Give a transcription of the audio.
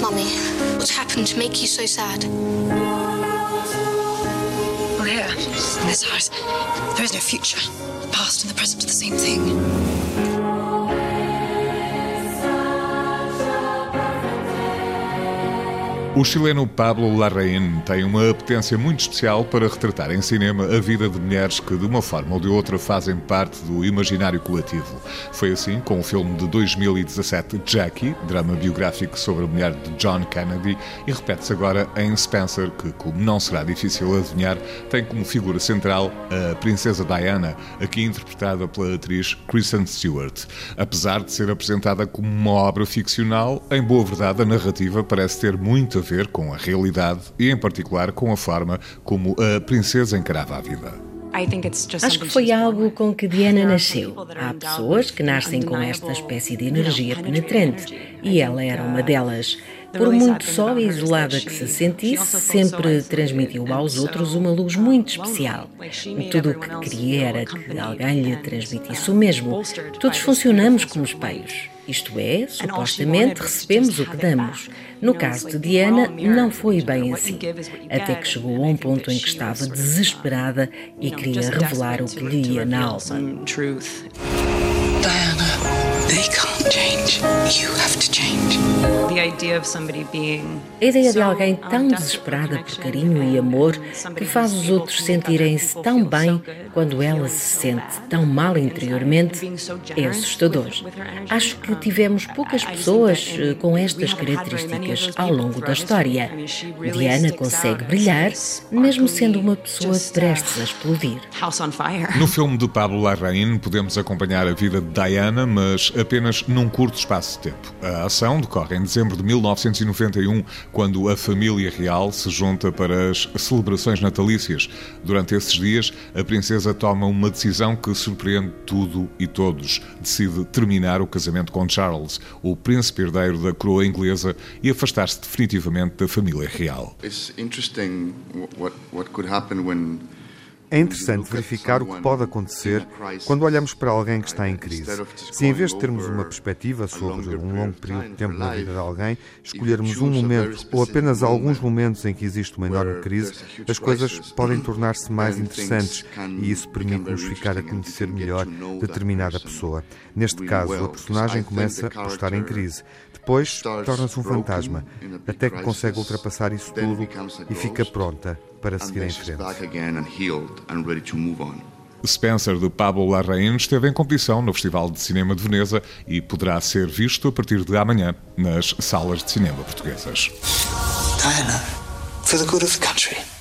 Mummy, what's happened to make you so sad? Well, here, in this house, there is no future. The past and the present are the same thing. O chileno Pablo Larraín tem uma apetência muito especial para retratar em cinema a vida de mulheres que, de uma forma ou de outra, fazem parte do imaginário coletivo. Foi assim com o filme de 2017 Jackie, drama biográfico sobre a mulher de John Kennedy, e repete-se agora em Spencer, que, como não será difícil adivinhar, tem como figura central a princesa Diana, aqui interpretada pela atriz Kristen Stewart. Apesar de ser apresentada como uma obra ficcional, em boa verdade a narrativa parece ter muito a ver com a realidade e, em particular, com a forma como a princesa encarava a vida. Acho que foi algo com que Diana nasceu. Há pessoas que nascem com esta espécie de energia penetrante e ela era uma delas. Por muito só e isolada que se sentisse, sempre transmitiu aos outros uma luz muito especial. Tudo o que queria era que alguém lhe transmitisse o mesmo. Todos funcionamos como espelhos. Isto é, supostamente recebemos o que damos. No caso de Diana, não foi bem assim. Até que chegou a um ponto em que estava desesperada e queria revelar o que lhe ia na alma. Diana, they can't change. You have to change. A ideia de alguém tão desesperada por carinho e amor que faz os outros sentirem-se tão bem quando ela se sente tão mal interiormente é assustador. Acho que tivemos poucas pessoas eh, com estas características ao longo da história. Diana consegue brilhar, mesmo sendo uma pessoa prestes a explodir. No filme de Pablo Larraín podemos acompanhar a vida de Diana, mas apenas num curto espaço de tempo. A ação decorre em dezembro de 1991, quando a família real se junta para as celebrações natalícias. Durante esses dias, a princesa toma uma decisão que surpreende tudo e todos. Decide terminar o casamento com Charles, o príncipe herdeiro da coroa inglesa, e afastar-se definitivamente da família real. It's interesting what what could happen when É interessante verificar o que pode acontecer quando olhamos para alguém que está em crise. Se em vez de termos uma perspectiva sobre um longo período de tempo na vida de alguém, escolhermos um momento ou apenas alguns momentos em que existe uma enorme crise, as coisas podem tornar-se mais interessantes e isso permite-nos ficar a conhecer melhor determinada pessoa. Neste caso, a personagem começa por estar em crise. Depois torna-se um fantasma, até que consegue ultrapassar isso tudo e fica pronta para seguir em frente. Spencer de Pablo Larraín esteve em competição no Festival de Cinema de Veneza e poderá ser visto a partir de amanhã nas salas de cinema portuguesas. Diana, for the good of the country.